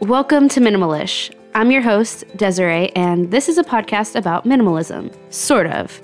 Welcome to Minimalish. I'm your host, Desiree, and this is a podcast about minimalism. Sort of.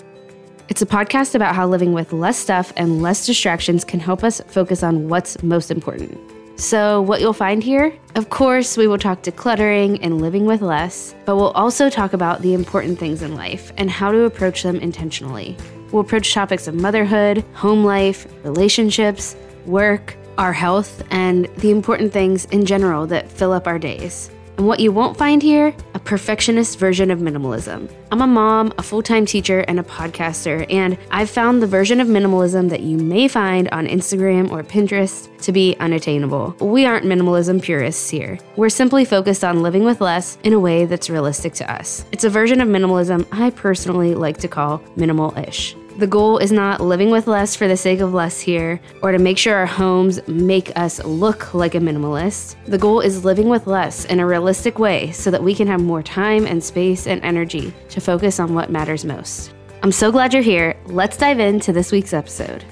It's a podcast about how living with less stuff and less distractions can help us focus on what's most important. So, what you'll find here? Of course, we will talk decluttering and living with less, but we'll also talk about the important things in life and how to approach them intentionally. We'll approach topics of motherhood, home life, relationships, work, our health, and the important things in general that fill up our days. And what you won't find here, a perfectionist version of minimalism. I'm a mom, a full time teacher, and a podcaster, and I've found the version of minimalism that you may find on Instagram or Pinterest to be unattainable. We aren't minimalism purists here. We're simply focused on living with less in a way that's realistic to us. It's a version of minimalism I personally like to call minimal ish. The goal is not living with less for the sake of less here or to make sure our homes make us look like a minimalist. The goal is living with less in a realistic way so that we can have more time and space and energy to focus on what matters most. I'm so glad you're here. Let's dive into this week's episode.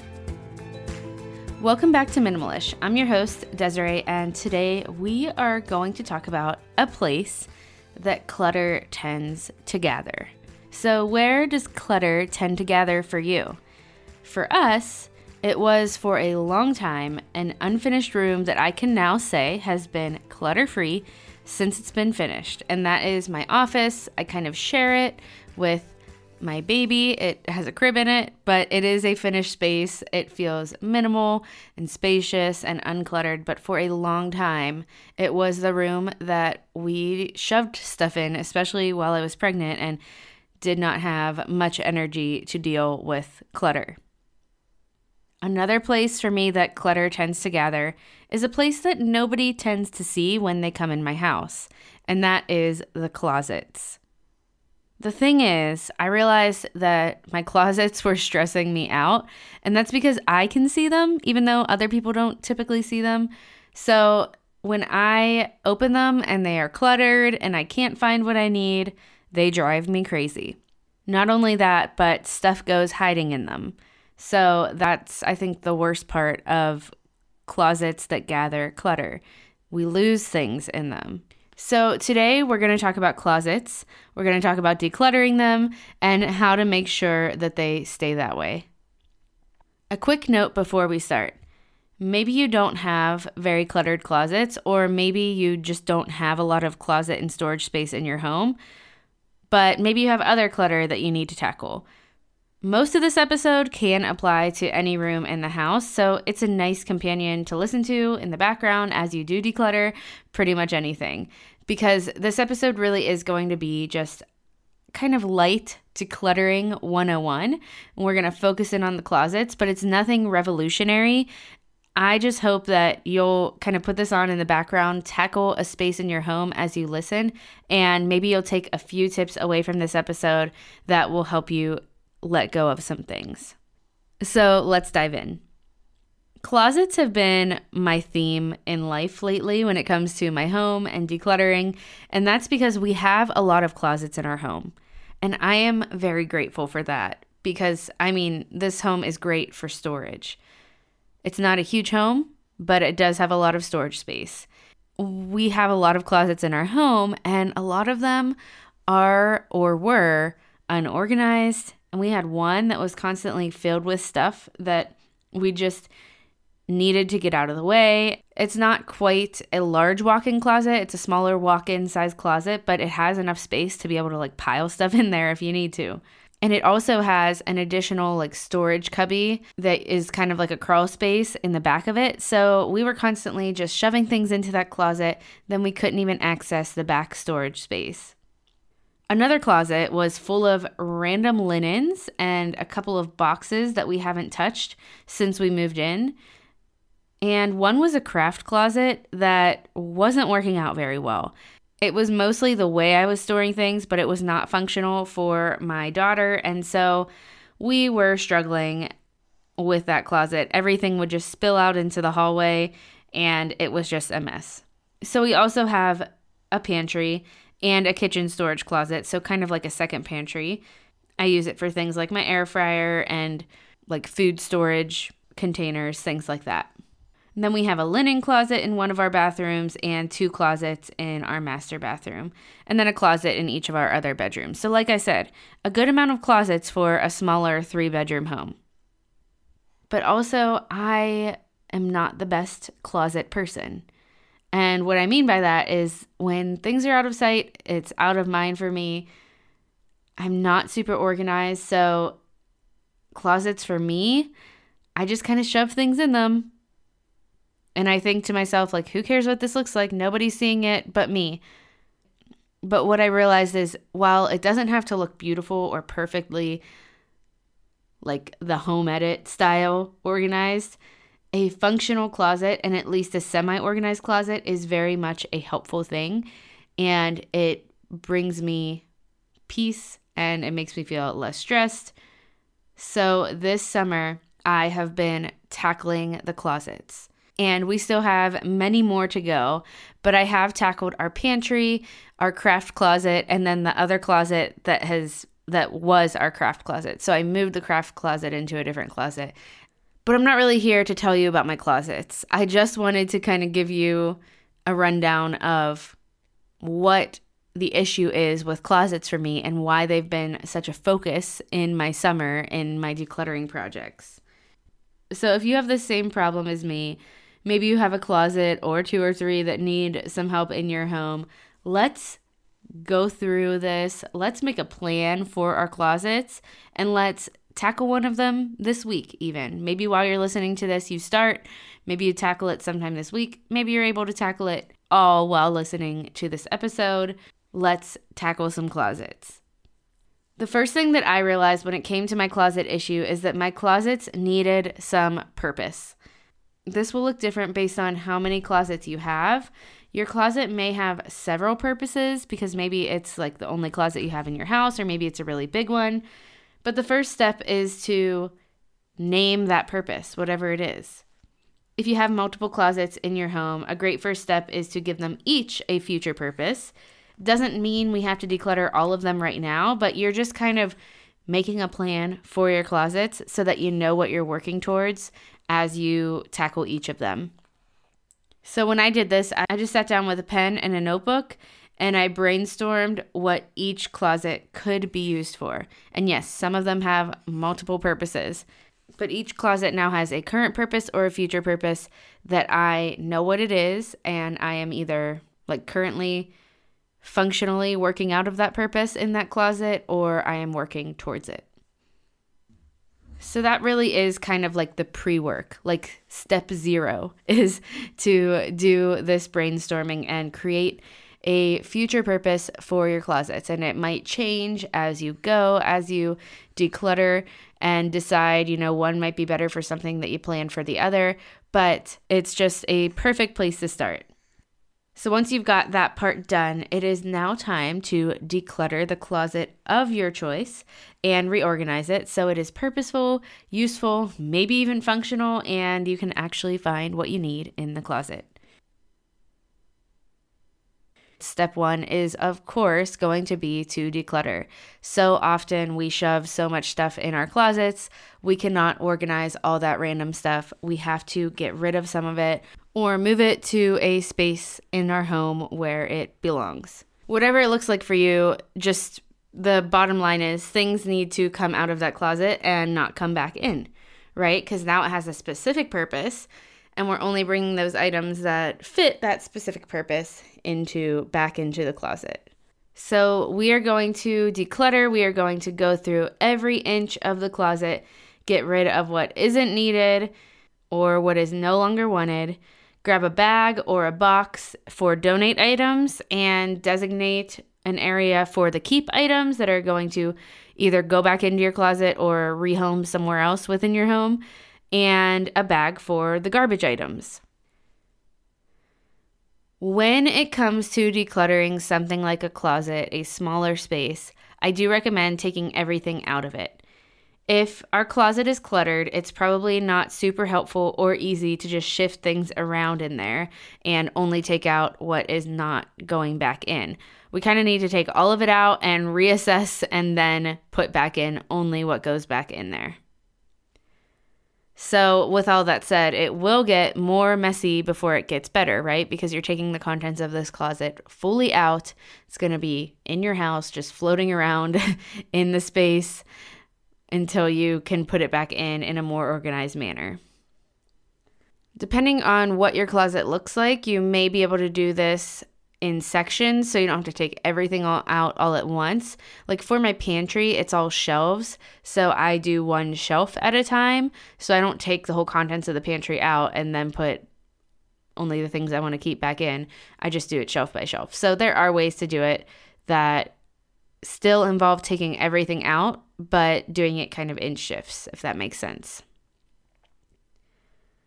Welcome back to Minimalish. I'm your host, Desiree, and today we are going to talk about a place that clutter tends to gather. So, where does clutter tend to gather for you? For us, it was for a long time an unfinished room that I can now say has been clutter free since it's been finished. And that is my office. I kind of share it with my baby. It has a crib in it, but it is a finished space. It feels minimal and spacious and uncluttered. But for a long time, it was the room that we shoved stuff in, especially while I was pregnant. And did not have much energy to deal with clutter. Another place for me that clutter tends to gather is a place that nobody tends to see when they come in my house, and that is the closets. The thing is, I realized that my closets were stressing me out, and that's because I can see them, even though other people don't typically see them. So when I open them and they are cluttered and I can't find what I need, they drive me crazy. Not only that, but stuff goes hiding in them. So that's, I think, the worst part of closets that gather clutter. We lose things in them. So, today we're going to talk about closets. We're going to talk about decluttering them and how to make sure that they stay that way. A quick note before we start maybe you don't have very cluttered closets, or maybe you just don't have a lot of closet and storage space in your home but maybe you have other clutter that you need to tackle. Most of this episode can apply to any room in the house, so it's a nice companion to listen to in the background as you do declutter pretty much anything. Because this episode really is going to be just kind of light decluttering 101. And we're going to focus in on the closets, but it's nothing revolutionary. I just hope that you'll kind of put this on in the background, tackle a space in your home as you listen, and maybe you'll take a few tips away from this episode that will help you let go of some things. So let's dive in. Closets have been my theme in life lately when it comes to my home and decluttering, and that's because we have a lot of closets in our home. And I am very grateful for that because, I mean, this home is great for storage. It's not a huge home, but it does have a lot of storage space. We have a lot of closets in our home, and a lot of them are or were unorganized. And we had one that was constantly filled with stuff that we just needed to get out of the way. It's not quite a large walk in closet, it's a smaller walk in size closet, but it has enough space to be able to like pile stuff in there if you need to. And it also has an additional like storage cubby that is kind of like a crawl space in the back of it. So we were constantly just shoving things into that closet, then we couldn't even access the back storage space. Another closet was full of random linens and a couple of boxes that we haven't touched since we moved in. And one was a craft closet that wasn't working out very well. It was mostly the way I was storing things, but it was not functional for my daughter. And so we were struggling with that closet. Everything would just spill out into the hallway, and it was just a mess. So we also have a pantry and a kitchen storage closet, so kind of like a second pantry. I use it for things like my air fryer and like food storage containers, things like that. And then we have a linen closet in one of our bathrooms and two closets in our master bathroom, and then a closet in each of our other bedrooms. So, like I said, a good amount of closets for a smaller three bedroom home. But also, I am not the best closet person. And what I mean by that is when things are out of sight, it's out of mind for me. I'm not super organized. So, closets for me, I just kind of shove things in them. And I think to myself, like, who cares what this looks like? Nobody's seeing it but me. But what I realized is while it doesn't have to look beautiful or perfectly like the home edit style organized, a functional closet and at least a semi organized closet is very much a helpful thing. And it brings me peace and it makes me feel less stressed. So this summer, I have been tackling the closets. And we still have many more to go, but I have tackled our pantry, our craft closet, and then the other closet that has that was our craft closet. So I moved the craft closet into a different closet but I'm not really here to tell you about my closets. I just wanted to kind of give you a rundown of what the issue is with closets for me and why they've been such a focus in my summer in my decluttering projects. So, if you have the same problem as me, maybe you have a closet or two or three that need some help in your home, let's go through this. Let's make a plan for our closets and let's tackle one of them this week, even. Maybe while you're listening to this, you start. Maybe you tackle it sometime this week. Maybe you're able to tackle it all while listening to this episode. Let's tackle some closets. The first thing that I realized when it came to my closet issue is that my closets needed some purpose. This will look different based on how many closets you have. Your closet may have several purposes because maybe it's like the only closet you have in your house, or maybe it's a really big one. But the first step is to name that purpose, whatever it is. If you have multiple closets in your home, a great first step is to give them each a future purpose. Doesn't mean we have to declutter all of them right now, but you're just kind of making a plan for your closets so that you know what you're working towards as you tackle each of them. So when I did this, I just sat down with a pen and a notebook and I brainstormed what each closet could be used for. And yes, some of them have multiple purposes, but each closet now has a current purpose or a future purpose that I know what it is, and I am either like currently functionally working out of that purpose in that closet or I am working towards it. So that really is kind of like the pre work, like step zero is to do this brainstorming and create a future purpose for your closets. And it might change as you go, as you declutter and decide, you know, one might be better for something that you plan for the other, but it's just a perfect place to start. So once you've got that part done, it is now time to declutter the closet of your choice and reorganize it so it is purposeful, useful, maybe even functional, and you can actually find what you need in the closet. Step one is, of course, going to be to declutter. So often we shove so much stuff in our closets, we cannot organize all that random stuff. We have to get rid of some of it or move it to a space in our home where it belongs. Whatever it looks like for you, just the bottom line is things need to come out of that closet and not come back in, right? Because now it has a specific purpose and we're only bringing those items that fit that specific purpose into back into the closet. So we are going to declutter, we are going to go through every inch of the closet, get rid of what isn't needed or what is no longer wanted. Grab a bag or a box for donate items and designate an area for the keep items that are going to either go back into your closet or rehome somewhere else within your home and a bag for the garbage items. When it comes to decluttering something like a closet, a smaller space, I do recommend taking everything out of it. If our closet is cluttered, it's probably not super helpful or easy to just shift things around in there and only take out what is not going back in. We kind of need to take all of it out and reassess and then put back in only what goes back in there. So, with all that said, it will get more messy before it gets better, right? Because you're taking the contents of this closet fully out. It's going to be in your house, just floating around in the space until you can put it back in in a more organized manner. Depending on what your closet looks like, you may be able to do this in sections so you don't have to take everything all out all at once. Like for my pantry, it's all shelves. So I do one shelf at a time. So I don't take the whole contents of the pantry out and then put only the things I want to keep back in. I just do it shelf by shelf. So there are ways to do it that still involve taking everything out, but doing it kind of in shifts, if that makes sense.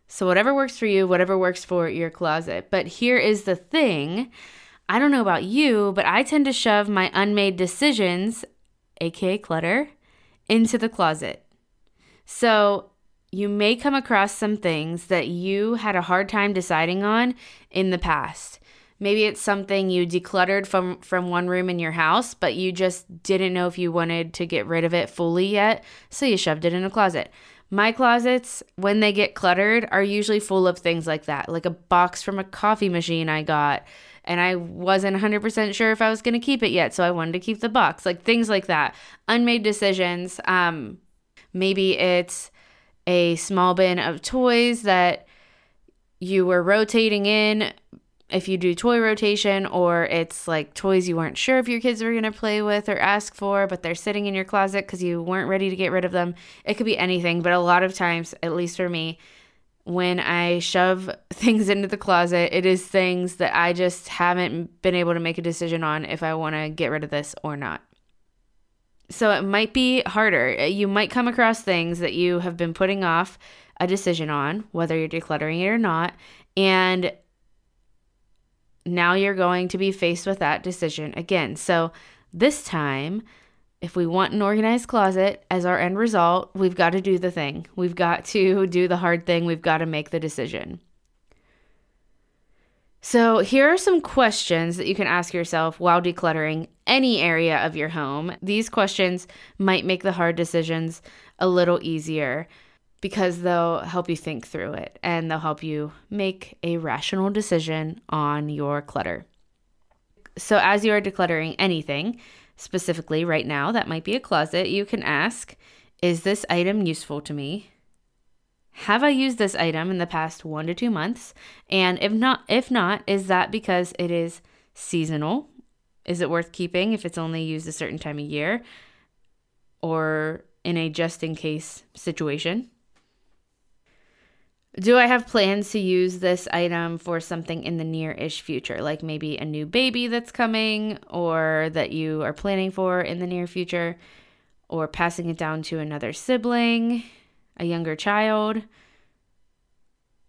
So, whatever works for you, whatever works for your closet. But here is the thing I don't know about you, but I tend to shove my unmade decisions, aka clutter, into the closet. So you may come across some things that you had a hard time deciding on in the past. Maybe it's something you decluttered from from one room in your house, but you just didn't know if you wanted to get rid of it fully yet, so you shoved it in a closet. My closets, when they get cluttered, are usually full of things like that, like a box from a coffee machine I got, and I wasn't 100% sure if I was going to keep it yet, so I wanted to keep the box. Like things like that. Unmade decisions. Um maybe it's a small bin of toys that you were rotating in if you do toy rotation or it's like toys you weren't sure if your kids were going to play with or ask for but they're sitting in your closet cuz you weren't ready to get rid of them. It could be anything, but a lot of times, at least for me, when I shove things into the closet, it is things that I just haven't been able to make a decision on if I want to get rid of this or not. So it might be harder. Uh, you might come across things that you have been putting off a decision on, whether you're decluttering it or not, and now you're going to be faced with that decision again. So this time, if we want an organized closet as our end result, we've got to do the thing. We've got to do the hard thing. We've got to make the decision. So, here are some questions that you can ask yourself while decluttering any area of your home. These questions might make the hard decisions a little easier because they'll help you think through it and they'll help you make a rational decision on your clutter. So, as you are decluttering anything, specifically right now, that might be a closet, you can ask Is this item useful to me? Have I used this item in the past one to two months? And if not, if not, is that because it is seasonal? Is it worth keeping if it's only used a certain time of year? Or in a just in case situation? Do I have plans to use this item for something in the near ish future, like maybe a new baby that's coming or that you are planning for in the near future, or passing it down to another sibling, a younger child?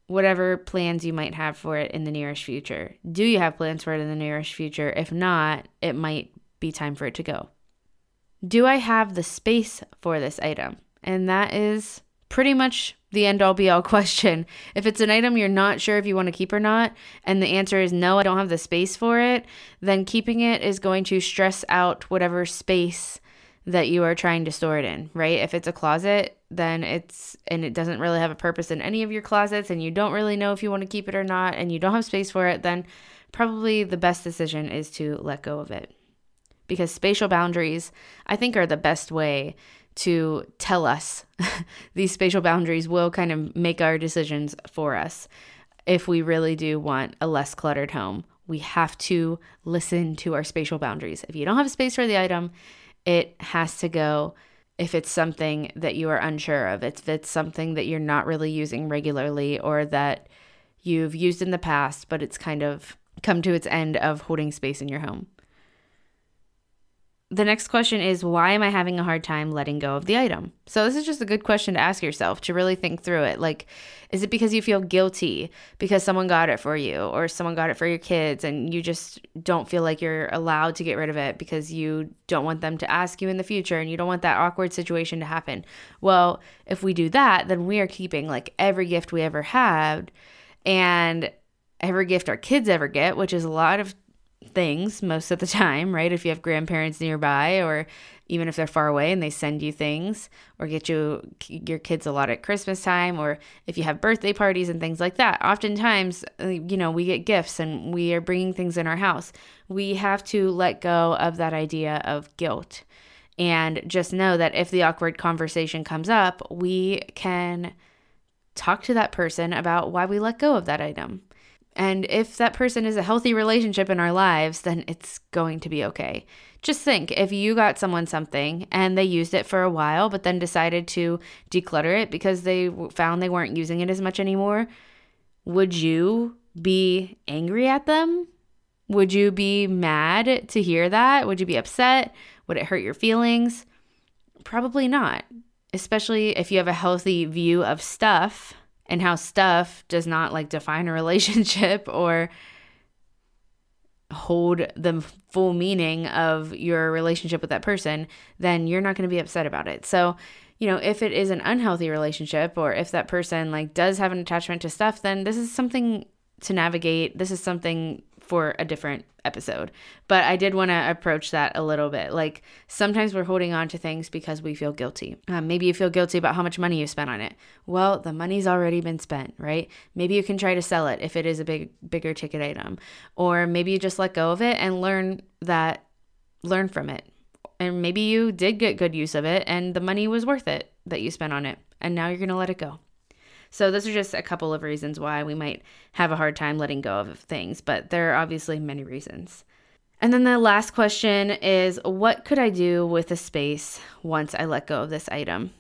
Whatever plans you might have for it in the nearest future. Do you have plans for it in the nearest future? If not, it might be time for it to go. Do I have the space for this item? And that is pretty much the end all be all question. If it's an item you're not sure if you want to keep or not, and the answer is no, I don't have the space for it, then keeping it is going to stress out whatever space that you are trying to store it in, right? If it's a closet, then it's and it doesn't really have a purpose in any of your closets and you don't really know if you want to keep it or not and you don't have space for it, then probably the best decision is to let go of it. Because spatial boundaries, I think, are the best way to tell us these spatial boundaries will kind of make our decisions for us if we really do want a less cluttered home. We have to listen to our spatial boundaries. If you don't have space for the item, it has to go. If it's something that you are unsure of, if it's something that you're not really using regularly or that you've used in the past, but it's kind of come to its end of holding space in your home the next question is why am I having a hard time letting go of the item? So this is just a good question to ask yourself to really think through it. Like is it because you feel guilty because someone got it for you or someone got it for your kids and you just don't feel like you're allowed to get rid of it because you don't want them to ask you in the future and you don't want that awkward situation to happen? Well, if we do that, then we are keeping like every gift we ever had and every gift our kids ever get, which is a lot of things most of the time, right? If you have grandparents nearby or even if they're far away and they send you things or get you your kids a lot at Christmas time or if you have birthday parties and things like that. Oftentimes, uh, you know, we get gifts and we are bringing things in our house. We have to let go of that idea of guilt and just know that if the awkward conversation comes up, we can talk to that person about why we let go of that item. And if that person is a healthy relationship in our lives, then it's going to be okay. Just think if you got someone something and they used it for a while, but then decided to declutter it because they found they weren't using it as much anymore, would you be angry at them? Would you be mad to hear that? Would you be upset? Would it hurt your feelings? Probably not, especially if you have a healthy view of stuff and how stuff does not like define a relationship or hold the full meaning of your relationship with that person, then you're not going to be upset about it. So, you know, if it is an unhealthy relationship or if that person like does have an attachment to stuff, then this is something to navigate. This is something for a different episode. But I did want to approach that a little bit. Like sometimes we're holding on to things because we feel guilty. Um, maybe you feel guilty about how much money you spent on it. Well, the money's already been spent, right? Maybe you can try to sell it if it is a big, bigger ticket item, or maybe you just let go of it and learn that, learn from it. And maybe you did get good use of it and the money was worth it that you spent on it. And now you're going to let it go. So, those are just a couple of reasons why we might have a hard time letting go of things, but there are obviously many reasons. And then the last question is what could I do with the space once I let go of this item?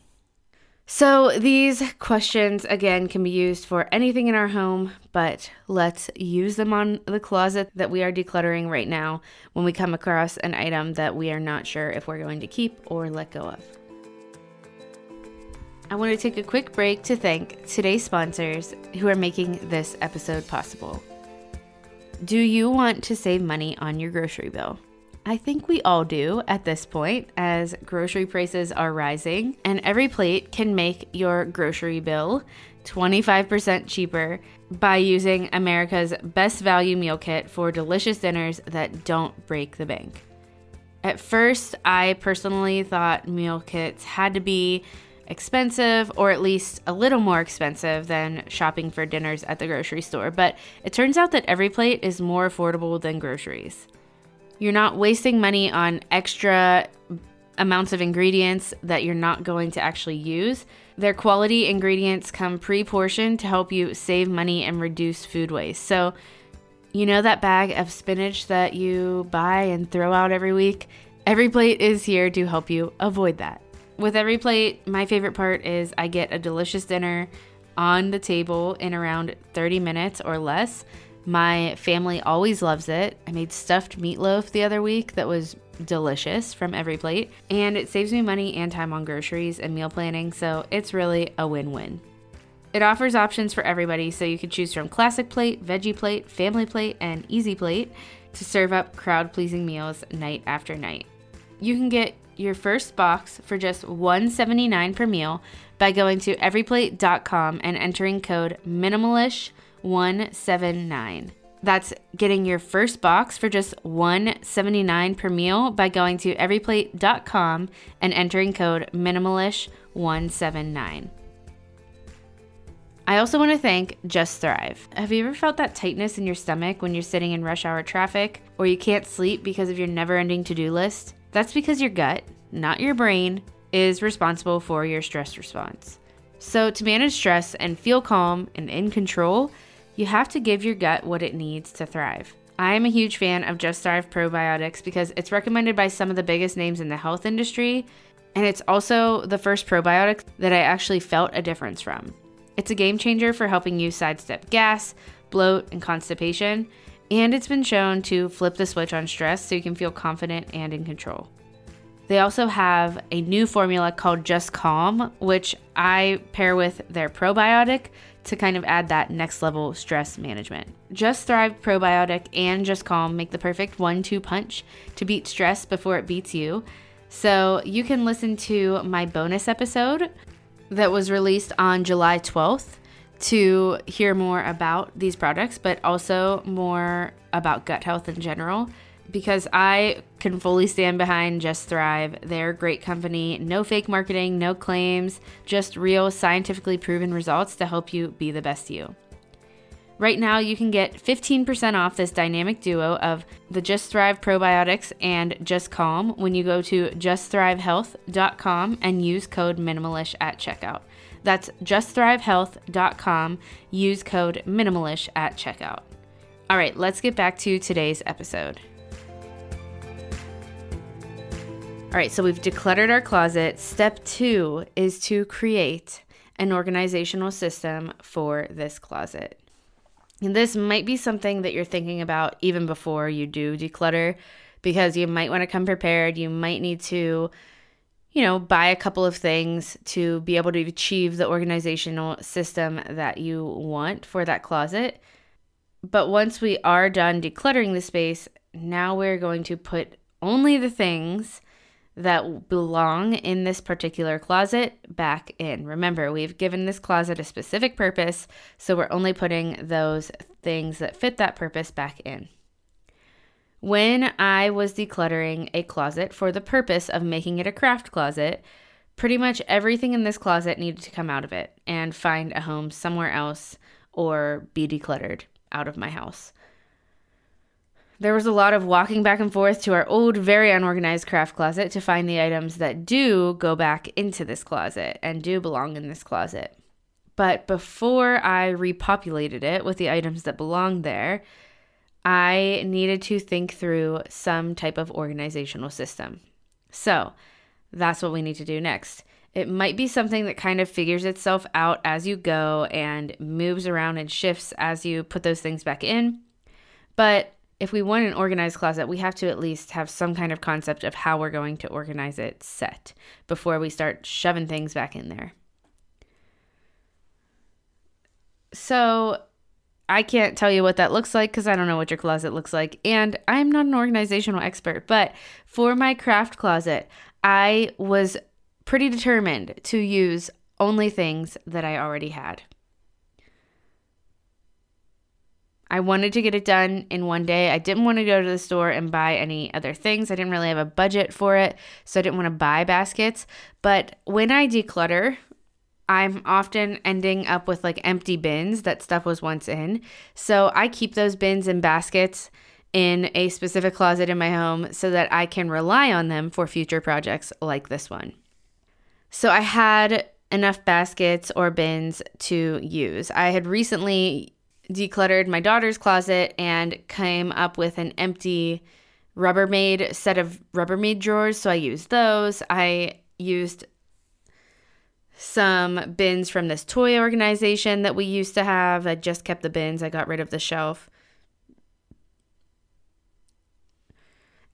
So, these questions again can be used for anything in our home, but let's use them on the closet that we are decluttering right now when we come across an item that we are not sure if we're going to keep or let go of. I want to take a quick break to thank today's sponsors who are making this episode possible. Do you want to save money on your grocery bill? I think we all do at this point, as grocery prices are rising, and EveryPlate can make your grocery bill 25% cheaper by using America's best value meal kit for delicious dinners that don't break the bank. At first, I personally thought meal kits had to be expensive or at least a little more expensive than shopping for dinners at the grocery store, but it turns out that EveryPlate is more affordable than groceries. You're not wasting money on extra amounts of ingredients that you're not going to actually use. Their quality ingredients come pre portioned to help you save money and reduce food waste. So, you know that bag of spinach that you buy and throw out every week? EveryPlate is here to help you avoid that with EveryPlate, my favorite part is I get a delicious dinner on the table in around 30 minutes or less. My family always loves it. I made stuffed meatloaf the other week that was delicious from EveryPlate, and it saves me money and time on groceries and meal planning, so it's really a win win. It offers options for everybody, so you can choose from classic plate, veggie plate, family plate, and easy plate to serve up crowd pleasing meals night after night. You can get your first box for just $1.79 per meal by going to everyplate.com and entering code minimalish179. That's getting your first box for just $1.79 per meal by going to everyplate.com and entering code minimalish179. I also want to thank Just Thrive. Have you ever felt that tightness in your stomach when you're sitting in rush hour traffic or you can't sleep because of your never ending to do list? That's because your gut, not your brain, is responsible for your stress response. So, to manage stress and feel calm and in control, you have to give your gut what it needs to thrive. I am a huge fan of Just Thrive Probiotics because it's recommended by some of the biggest names in the health industry, and it's also the first probiotic that I actually felt a difference from. It's a game changer for helping you sidestep gas, bloat, and constipation, and it's been shown to flip the switch on stress so you can feel confident and in control. They also have a new formula called Just Calm, which I pair with their probiotic to kind of add that next level stress management. Just Thrive Probiotic and Just Calm make the perfect one two punch to beat stress before it beats you. So you can listen to my bonus episode that was released on July 12th to hear more about these products, but also more about gut health in general because I can fully stand behind Just Thrive. They're a great company, no fake marketing, no claims, just real scientifically proven results to help you be the best you. Right now, you can get 15% off this dynamic duo of the Just Thrive probiotics and Just Calm when you go to justthrivehealth.com and use code minimalish at checkout. That's justthrivehealth.com. Use code minimalish at checkout. All right, let's get back to today's episode. All right, so we've decluttered our closet. Step two is to create an organizational system for this closet. And this might be something that you're thinking about even before you do declutter because you might want to come prepared. You might need to you know, buy a couple of things to be able to achieve the organizational system that you want for that closet. But once we are done decluttering the space, now we're going to put only the things that belong in this particular closet back in. Remember, we've given this closet a specific purpose, so we're only putting those things that fit that purpose back in. When I was decluttering a closet for the purpose of making it a craft closet, pretty much everything in this closet needed to come out of it and find a home somewhere else or be decluttered out of my house. There was a lot of walking back and forth to our old, very unorganized craft closet to find the items that do go back into this closet and do belong in this closet. But before I repopulated it with the items that belong there, I needed to think through some type of organizational system. So that's what we need to do next. It might be something that kind of figures itself out as you go and moves around and shifts as you put those things back in. But if we want an organized closet, we have to at least have some kind of concept of how we're going to organize it set before we start shoving things back in there. So, I can't tell you what that looks like because I don't know what your closet looks like. And I'm not an organizational expert, but for my craft closet, I was pretty determined to use only things that I already had. I wanted to get it done in one day. I didn't want to go to the store and buy any other things. I didn't really have a budget for it, so I didn't want to buy baskets. But when I declutter, I'm often ending up with like empty bins that stuff was once in. So I keep those bins and baskets in a specific closet in my home so that I can rely on them for future projects like this one. So I had enough baskets or bins to use. I had recently decluttered my daughter's closet and came up with an empty Rubbermaid set of Rubbermaid drawers. So I used those. I used some bins from this toy organization that we used to have. I just kept the bins, I got rid of the shelf.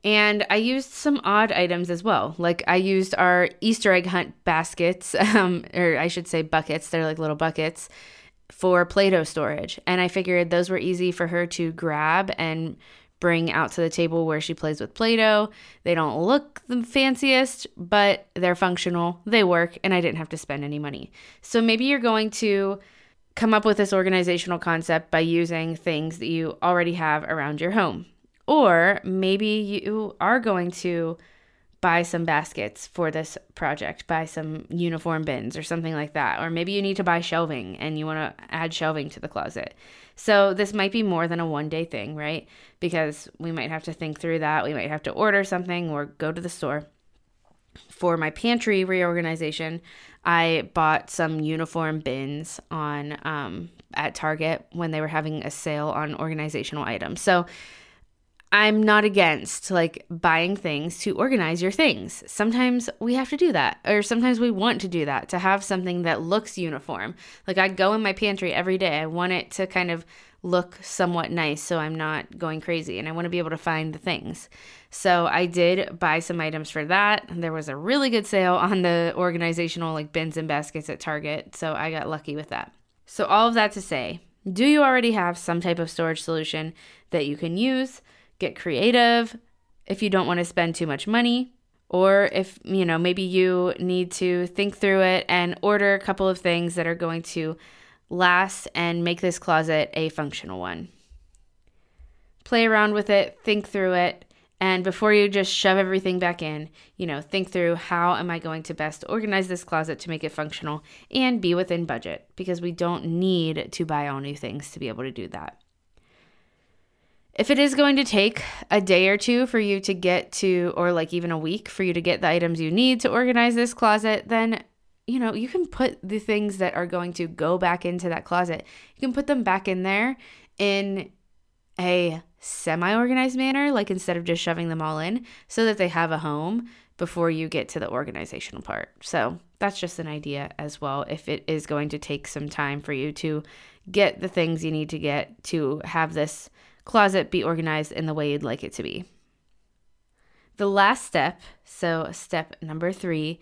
And I used some odd items as well. Like I used our Easter egg hunt baskets, um, or I should say buckets. They're like little buckets for Play Doh storage. And I figured those were easy for her to grab and bring out to the table where she plays with Play Doh. They don't look the fanciest, but they're functional, they work, and I didn't have to spend any money. So maybe you're going to come up with this organizational concept by using things that you already have around your home. Or maybe you are going to buy some baskets for this project, buy some uniform bins or something like that. Or maybe you need to buy shelving and you want to add shelving to the closet. So this might be more than a one day thing, right? Because we might have to think through that. We might have to order something or go to the store. For my pantry reorganization, I bought some uniform bins on um, at Target when they were having a sale on organizational items. So I'm not against like buying things to organize your things. Sometimes we have to do that, or sometimes we want to do that to have something that looks uniform. Like I go in my pantry every day, I want it to kind of look somewhat nice so I'm not going crazy and I want to be able to find the things. So I did buy some items for that. There was a really good sale on the organizational like bins and baskets at Target, so I got lucky with that. So all of that to say, do you already have some type of storage solution that you can use? Get creative if you don't want to spend too much money or if you know maybe you need to think through it and order a couple of things that are going to last and make this closet a functional one. Play around with it, think through it, and before you just shove everything back in, you know, think through how am I going to best organize this closet to make it functional and be within budget because we don't need to buy all new things to be able to do that. If it is going to take a day or two for you to get to, or like even a week for you to get the items you need to organize this closet, then you know, you can put the things that are going to go back into that closet, you can put them back in there in a semi organized manner, like instead of just shoving them all in, so that they have a home before you get to the organizational part. So that's just an idea as well. If it is going to take some time for you to get the things you need to get to have this closet be organized in the way you'd like it to be. The last step, so step number three,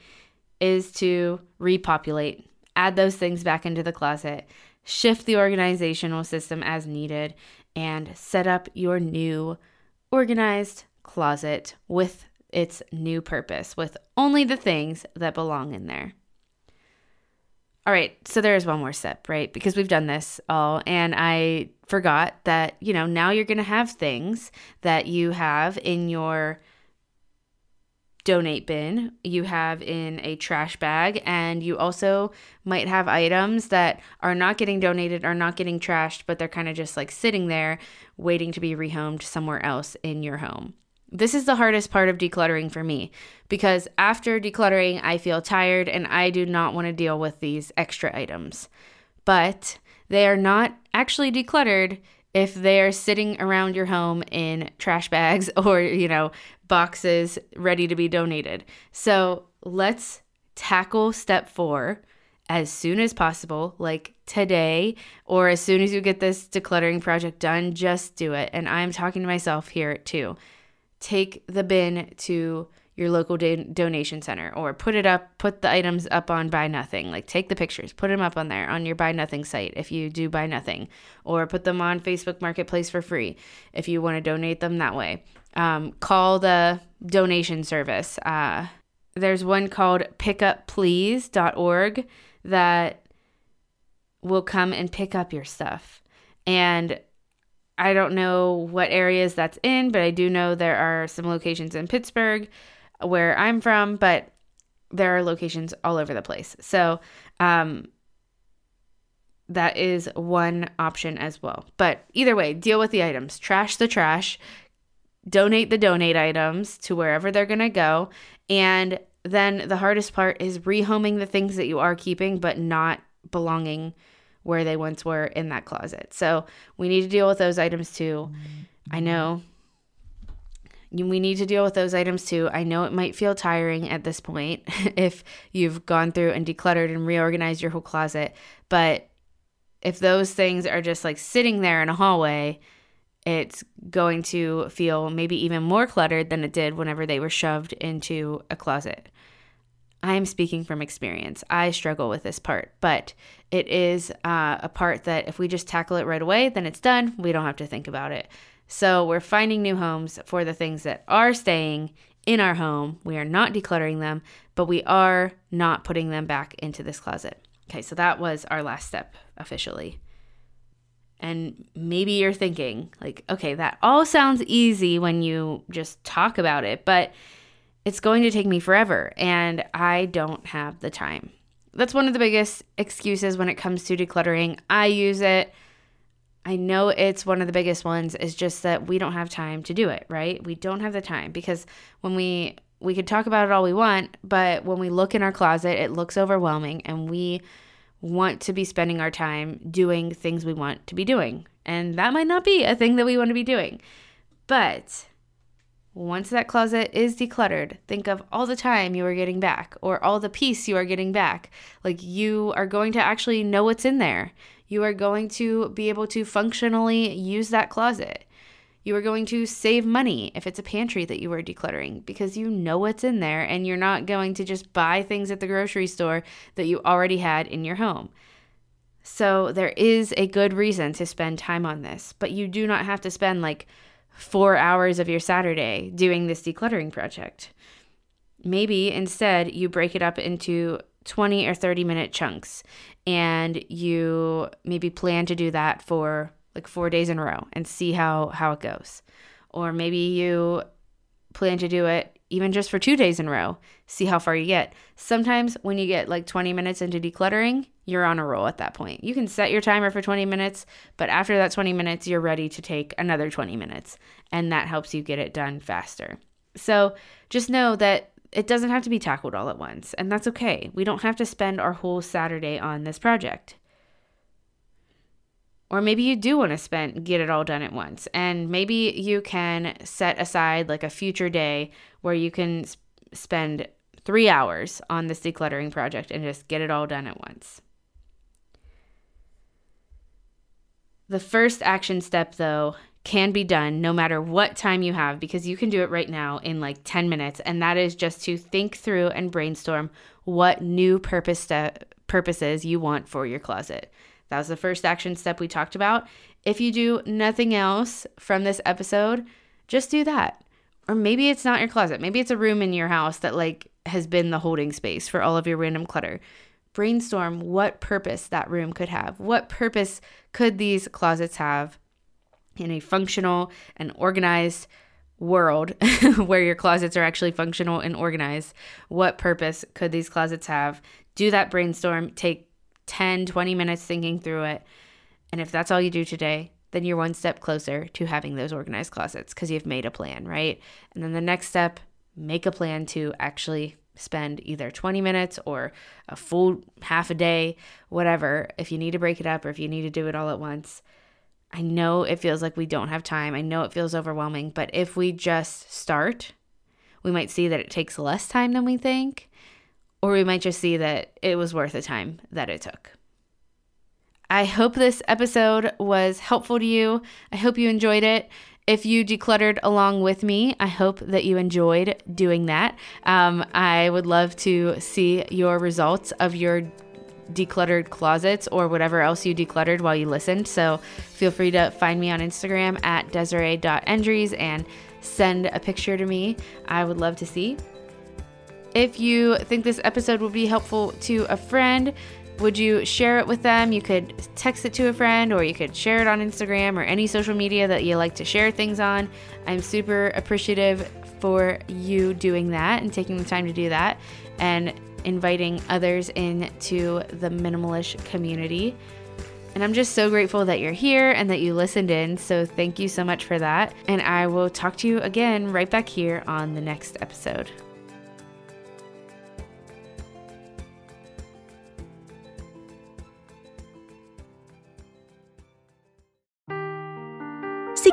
is to repopulate, add those things back into the closet, shift the organizational system as needed, and set up your new organized closet with its new purpose, with only the things that belong in there. All right, so there is one more step, right? Because we've done this all, and I forgot that, you know, now you're going to have things that you have in your donate bin, you have in a trash bag, and you also might have items that are not getting donated, are not getting trashed, but they're kind of just like sitting there waiting to be rehomed somewhere else in your home. This is the hardest part of decluttering for me because after decluttering, I feel tired and I do not want to deal with these extra items. But they are not actually decluttered if they're sitting around your home in trash bags or, you know, boxes ready to be donated. So let's tackle step four as soon as possible, like today, or as soon as you get this decluttering project done, just do it. And I'm talking to myself here too. Take the bin to your local donation center or put it up, put the items up on Buy Nothing. Like take the pictures, put them up on there on your Buy Nothing site if you do Buy Nothing, or put them on Facebook Marketplace for free if you want to donate them that way. Um, call the donation service. Uh, there's one called pickupplease.org that will come and pick up your stuff. And I don't know what areas that's in, but I do know there are some locations in Pittsburgh where I'm from, but there are locations all over the place. So, um, that is one option as well. But either way, deal with the items, trash the trash, donate the donate items to wherever they're going to go. And then the hardest part is rehoming the things that you are keeping but not belonging where they once were in that closet. So we need to deal with those items too. Mm-hmm. I know we need to deal with those items too. I know it might feel tiring at this point if you've gone through and decluttered and reorganized your whole closet, but if those things are just like sitting there in a hallway, it's going to feel maybe even more cluttered than it did whenever they were shoved into a closet. I'm speaking from experience. I struggle with this part, but it is uh, a part that if we just tackle it right away, then it's done. We don't have to think about it. So we're finding new homes for the things that are staying in our home. We are not decluttering them, but we are not putting them back into this closet. Okay, so that was our last step officially. And maybe you're thinking, like, okay, that all sounds easy when you just talk about it, but it's going to take me forever and I don't have the time. That's one of the biggest excuses when it comes to decluttering. I use it I know it's one of the biggest ones is just that we don't have time to do it, right? We don't have the time because when we we could talk about it all we want, but when we look in our closet, it looks overwhelming and we want to be spending our time doing things we want to be doing. And that might not be a thing that we want to be doing. But once that closet is decluttered, think of all the time you are getting back or all the peace you are getting back. Like you are going to actually know what's in there you are going to be able to functionally use that closet. You are going to save money if it's a pantry that you are decluttering because you know what's in there and you're not going to just buy things at the grocery store that you already had in your home. So, there is a good reason to spend time on this, but you do not have to spend like four hours of your Saturday doing this decluttering project. Maybe instead you break it up into 20 or 30 minute chunks and you maybe plan to do that for like 4 days in a row and see how how it goes. Or maybe you plan to do it even just for 2 days in a row, see how far you get. Sometimes when you get like 20 minutes into decluttering, you're on a roll at that point. You can set your timer for 20 minutes, but after that 20 minutes, you're ready to take another 20 minutes, and that helps you get it done faster. So just know that it doesn't have to be tackled all at once, and that's okay. We don't have to spend our whole Saturday on this project. Or maybe you do want to spend get it all done at once. And maybe you can set aside like a future day where you can spend 3 hours on this decluttering project and just get it all done at once. The first action step though can be done no matter what time you have because you can do it right now in like 10 minutes and that is just to think through and brainstorm what new purpose step, purposes you want for your closet. That was the first action step we talked about. If you do nothing else from this episode, just do that. Or maybe it's not your closet. Maybe it's a room in your house that like has been the holding space for all of your random clutter. Brainstorm what purpose that room could have. What purpose could these closets have in a functional and organized world where your closets are actually functional and organized, what purpose could these closets have? Do that brainstorm, take 10, 20 minutes thinking through it. And if that's all you do today, then you're one step closer to having those organized closets because you've made a plan, right? And then the next step, make a plan to actually spend either 20 minutes or a full half a day, whatever, if you need to break it up or if you need to do it all at once. I know it feels like we don't have time. I know it feels overwhelming, but if we just start, we might see that it takes less time than we think, or we might just see that it was worth the time that it took. I hope this episode was helpful to you. I hope you enjoyed it. If you decluttered along with me, I hope that you enjoyed doing that. Um, I would love to see your results of your decluttered closets or whatever else you decluttered while you listened. So feel free to find me on Instagram at desiree.endres and send a picture to me. I would love to see. If you think this episode will be helpful to a friend, would you share it with them? You could text it to a friend or you could share it on Instagram or any social media that you like to share things on. I'm super appreciative for you doing that and taking the time to do that. And inviting others into the minimalish community. And I'm just so grateful that you're here and that you listened in. So thank you so much for that. And I will talk to you again right back here on the next episode.